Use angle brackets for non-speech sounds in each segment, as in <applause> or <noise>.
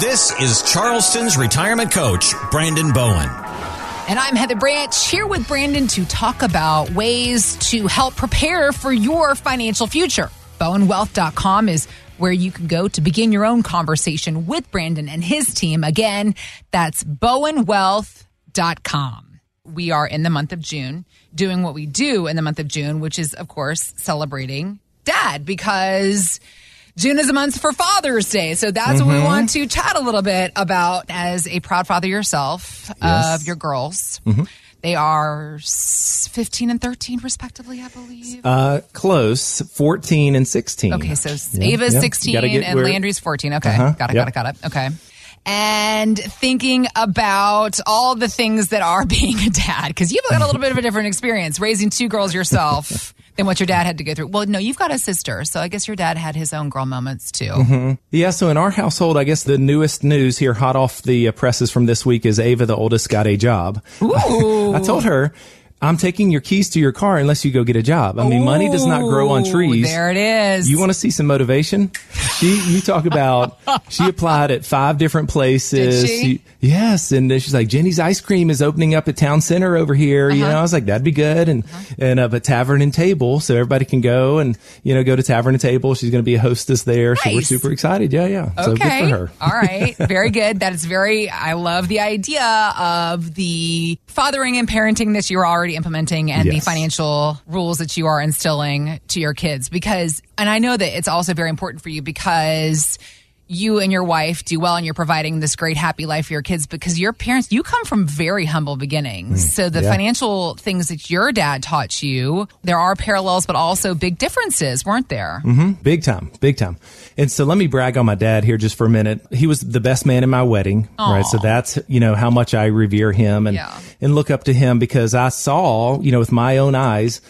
This is Charleston's retirement coach, Brandon Bowen. And I'm Heather Branch here with Brandon to talk about ways to help prepare for your financial future. BowenWealth.com is where you can go to begin your own conversation with Brandon and his team. Again, that's BowenWealth.com. We are in the month of June doing what we do in the month of June, which is, of course, celebrating dad because June is a month for Father's Day. So that's mm-hmm. what we want to chat a little bit about as a proud father yourself yes. of your girls. Mm-hmm. They are 15 and 13, respectively, I believe. Uh, close, 14 and 16. Okay, so yeah, Ava's yeah. 16 and where... Landry's 14. Okay, uh-huh. got it, got it, got it. Okay and thinking about all the things that are <laughs> being a dad because you've got a little bit of a different experience raising two girls yourself than what your dad had to go through. Well, no, you've got a sister, so I guess your dad had his own girl moments too. Mm-hmm. Yeah, so in our household, I guess the newest news here, hot off the presses from this week, is Ava, the oldest, got a job. Ooh. <laughs> I told her I'm taking your keys to your car unless you go get a job. I mean, Ooh, money does not grow on trees. There it is. You want to see some motivation? She, you talk about, <laughs> she applied at five different places. Did she? she yes. And she's like, Jeni's ice cream is opening up at town center over here. Uh-huh. You know, I was like, that'd be good. And, uh-huh. and, uh, but tavern and table. So everybody can go and, you know, go to tavern and table. She's going to be a hostess there. Nice. So we're super excited. Yeah. Yeah. Okay. So good for her. All right. <laughs> Very good. That is very, I love the idea of the fathering and parenting that you're already implementing and yes. the financial rules that you are instilling to your kids because and I know that it's also very important for you because you and your wife do well and you're providing this great happy life for your kids because your parents you come from very humble beginnings mm, so the yeah. financial things that your dad taught you there are parallels but also big differences weren't there mm-hmm. big time big time and so let me brag on my dad here just for a minute he was the best man in my wedding Aww. right so that's you know how much i revere him and yeah. And look up to him because i saw you know with my own eyes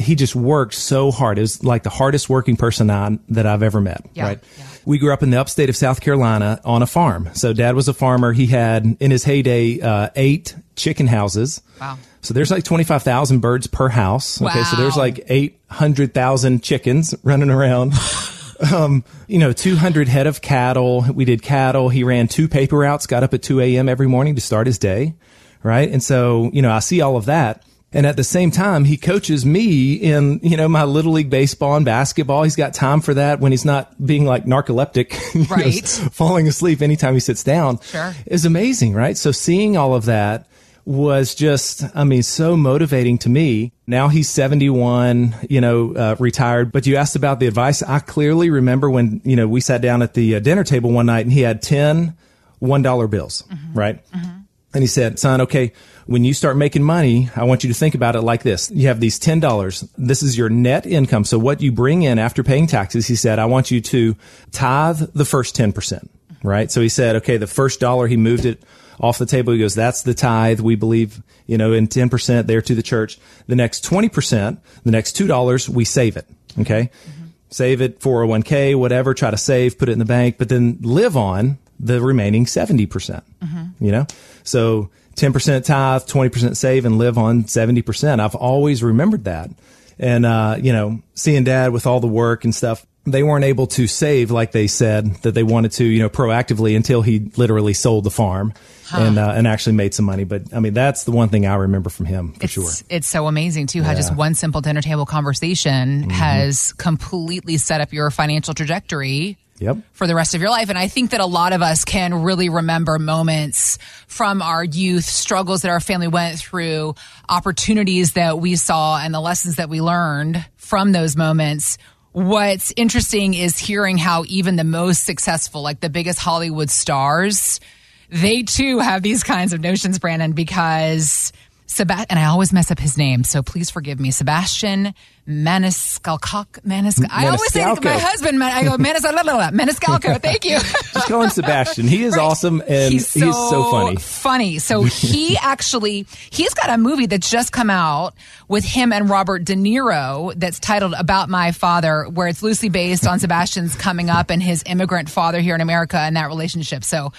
he just worked so hard. It was like the hardest working person I, that I've ever met. Yeah, right. Yeah. We grew up in the upstate of South Carolina on a farm. So dad was a farmer. He had in his heyday, uh, eight chicken houses. Wow. So there's like 25,000 birds per house. Okay. Wow. So there's like 800,000 chickens <laughs> running around. <laughs> um, you know, 200 head of cattle. We did cattle. He ran two paper routes, got up at 2 a.m. every morning to start his day. Right. And so, you know, I see all of that. And at the same time, he coaches me in, you know, my little league baseball and basketball. He's got time for that when he's not being like narcoleptic, <laughs> right. know, falling asleep anytime he sits down. Sure. Is amazing, right? So seeing all of that was just, I mean, so motivating to me. Now he's 71, you know, uh, retired, but you asked about the advice. I clearly remember when, you know, we sat down at the uh, dinner table one night and he had 10 $1 bills, mm-hmm. right? Mm-hmm. And he said, son, okay, when you start making money, I want you to think about it like this. You have these $10. This is your net income. So what you bring in after paying taxes, he said, I want you to tithe the first 10%, right? So he said, okay, the first dollar, he moved it off the table. He goes, that's the tithe. We believe, you know, in 10% there to the church. The next 20%, the next $2, we save it. Okay. Mm-hmm. Save it 401k, whatever, try to save, put it in the bank, but then live on the remaining 70%, percent mm hmm you know? So 10% tithe, 20% save and live on 70%. I've always remembered that. And, uh, you know, seeing dad with all the work and stuff, they weren't able to save like they said that they wanted to, you know, proactively until he literally sold the farm huh. and uh, and actually made some money. But I mean, that's the one thing I remember from him for it's, sure. It's so amazing too how yeah. just one simple dinner table conversation mm-hmm. has completely set up your financial trajectory Yep. For the rest of your life. And I think that a lot of us can really remember moments from our youth, struggles that our family went through, opportunities that we saw, and the lessons that we learned from those moments. What's interesting is hearing how even the most successful, like the biggest Hollywood stars, they too have these kinds of notions, Brandon, because Sebastian, and I always mess up his name, so please forgive me. Sebastian Maniscalco. Maniscal- I always say my husband, Man- I go, Maniscalco. <laughs> Thank you. Just call him Sebastian. He is right. awesome and he's so, he's so funny. Funny. So <laughs> he actually, he's got a movie that's just come out with him and Robert De Niro that's titled About My Father, where it's loosely based on Sebastian's coming up and his immigrant father here in America and that relationship. So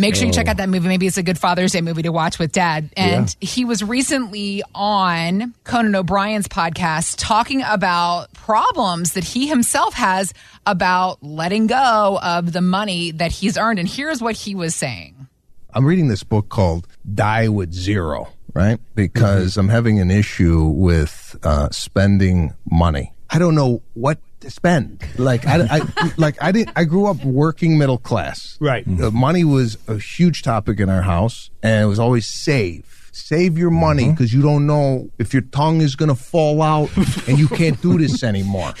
Make sure you check out that movie. Maybe it's a good Father's Day movie to watch with dad. And Yeah. he was recently on Conan O'Brien's podcast talking about problems that he himself has about letting go of the money that he's earned. And here's what he was saying. I'm reading this book called Die with Zero, right? Because I'm having an issue with uh, spending money. I don't know what to spend. Like I, I <laughs> like I didn't. I grew up working middle class. Right. Uh, money was a huge topic in our house, and it was always save. Save your money Mm-hmm. because you don't know if your tongue is going to fall out <laughs> and you can't do this anymore.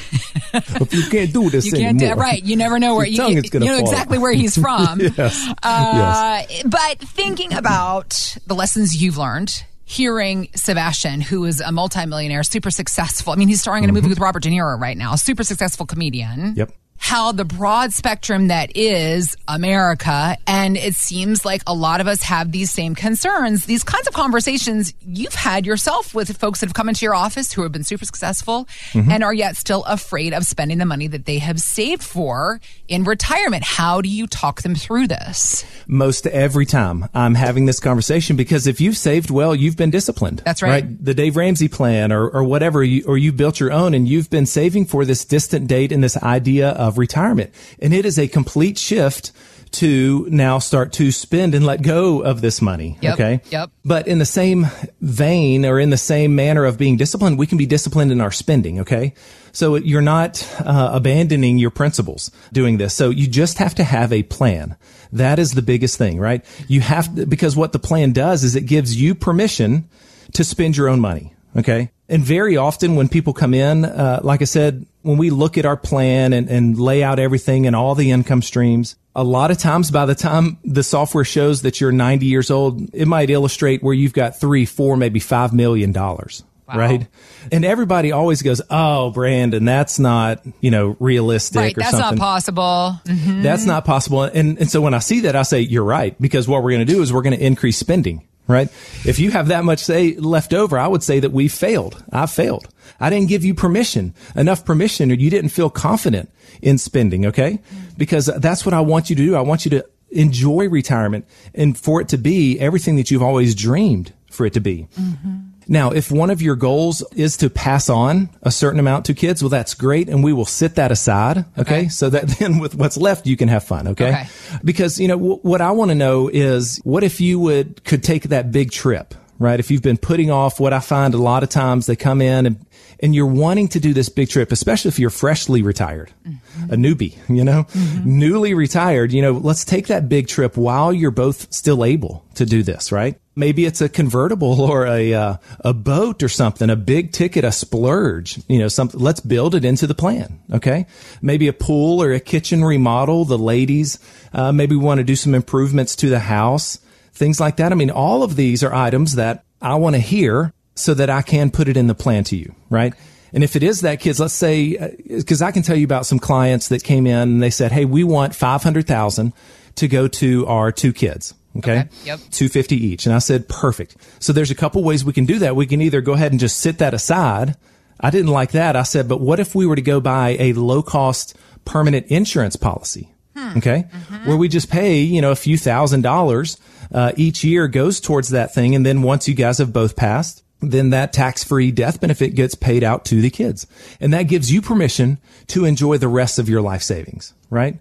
If you can't do this You can't do anymore. right. You never know where Your you, tongue is gonna you know fall. exactly where he's from. <laughs> yes. Uh, But thinking about the lessons you've learned, hearing Sebastian, who is a multimillionaire, super successful. I mean, he's starring in a movie mm-hmm. with Robert De Niro right now, super successful comedian. Yep. How the broad spectrum that is America, and it seems like a lot of us have these same concerns. These kinds of conversations you've had yourself with folks that have come into your office who have been super successful mm-hmm. and are yet still afraid of spending the money that they have saved for in retirement. How do you talk them through this? most every time I'm having this conversation because if you've saved well, you've been disciplined. That's right. The Dave Ramsey plan or, or whatever, you, or you built your own and you've been saving for this distant date and this idea of retirement. And it is a complete shift to now start to spend and let go of this money. Yep, Okay. yep. But in the same vein or in the same manner of being disciplined, we can be disciplined in our spending. Okay. So you're not uh, abandoning your principles doing this. So you just have to have a plan. That is the biggest thing, right? You have to, because what the plan does is it gives you permission to spend your own money. Okay. And very often when people come in, uh, like I said, when we look at our plan and, and lay out everything and all the income streams, a lot of times by the time the software shows that you're 90 years old, it might illustrate where you've got three, four, maybe five million dollars. Right. And everybody always goes, Oh, Brandon, that's not, you know, realistic Right, or that's something. not possible. Mhm. That's not possible. And, and so when I see that, I say, you're right. Because what we're going to do is we're going to increase spending, right? If you have that much say left over, I would say that we failed. I failed. I didn't give you permission, enough permission, or you didn't feel confident in spending. Okay. Because that's what I want you to do. I want you to enjoy retirement and for it to be everything that you've always dreamed for it to be. Mm-hmm. Now, if one of your goals is to pass on a certain amount to kids, well, that's great. And we will sit that aside. Okay. Okay. So that <laughs> then with what's left, you can have fun. Okay. Okay. Because, you know, w- what I want to know is what if you would, could take that big trip, right? If you've been putting off what I find a lot of times they come in and, and you're wanting to do this big trip, especially if you're freshly retired, mm-hmm. a newbie, you know, mm-hmm. newly retired, you know, let's take that big trip while you're both still able to do this, right? Maybe it's a convertible <laughs> or a uh, a boat or something, a big ticket, a splurge. You know, something. Let's build it into the plan. Okay, maybe a pool or a kitchen remodel. The ladies, uh, maybe we want to do some improvements to the house, things like that. I mean, all of these are items that I want to hear so that I can put it in the plan to you, right? And if it is that kids, let's say, because I can tell you about some clients that came in and they said, "Hey, we want five hundred thousand to go to our two kids." Okay. Okay, yep. 250 each. And I said, perfect. So there's a couple ways we can do that. We can either go ahead and just sit that aside. I didn't like that. I said, but what if we were to go buy a low cost permanent insurance policy? Okay. Where we just pay, you know, a few thousand dollars, uh, each year goes towards that thing. And then once you guys have both passed, then that tax free death benefit gets paid out to the kids. And that gives you permission to enjoy the rest of your life savings, right?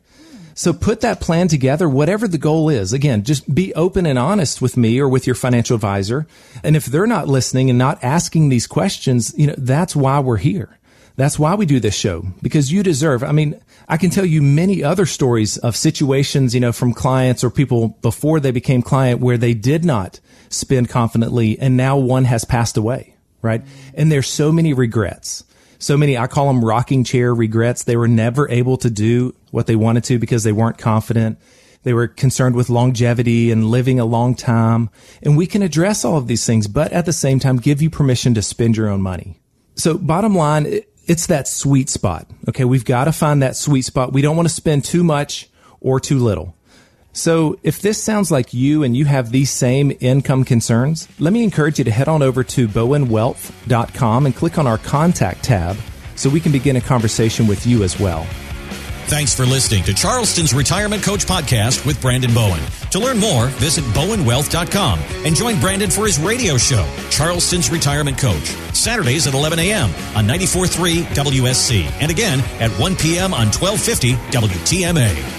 So put that plan together, whatever the goal is. Again, just be open and honest with me or with your financial advisor. And if they're not listening and not asking these questions, you know, that's why we're here. That's why we do this show because you deserve. I mean, I can tell you many other stories of situations, you know, from clients or people before they became client where they did not spend confidently and now one has passed away, right? And there's so many regrets so many, I call them rocking chair regrets. They were never able to do what they wanted to because they weren't confident. They were concerned with longevity and living a long time. And we can address all of these things, but at the same time, give you permission to spend your own money. So bottom line, it's that sweet spot. Okay. We've got to find that sweet spot. We don't want to spend too much or too little. So if this sounds like you and you have these same income concerns, let me encourage you to head on over to bowenwealth.com and click on our contact tab so we can begin a conversation with you as well. Thanks for listening to Charleston's Retirement Coach Podcast with Brandon Bowen. To learn more, visit bowenwealth.com and join Brandon for his radio show, Charleston's Retirement Coach, Saturdays at 11 a.m. on 94.3 WSC and again at 1 p.m. on 1250 WTMA.